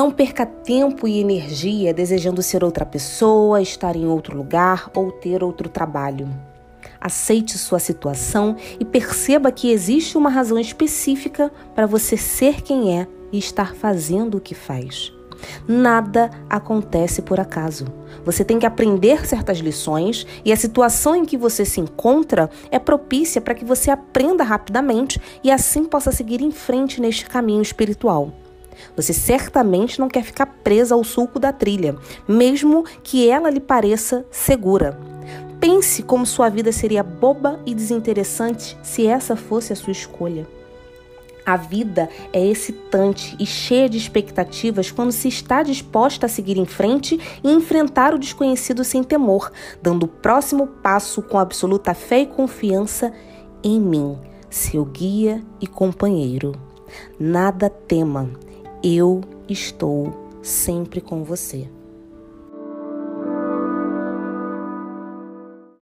Não perca tempo e energia desejando ser outra pessoa, estar em outro lugar ou ter outro trabalho. Aceite sua situação e perceba que existe uma razão específica para você ser quem é e estar fazendo o que faz. Nada acontece por acaso. Você tem que aprender certas lições e a situação em que você se encontra é propícia para que você aprenda rapidamente e assim possa seguir em frente neste caminho espiritual. Você certamente não quer ficar presa ao sulco da trilha, mesmo que ela lhe pareça segura. Pense como sua vida seria boba e desinteressante se essa fosse a sua escolha. A vida é excitante e cheia de expectativas quando se está disposta a seguir em frente e enfrentar o desconhecido sem temor, dando o próximo passo com absoluta fé e confiança em mim, seu guia e companheiro. Nada tema, eu estou sempre com você.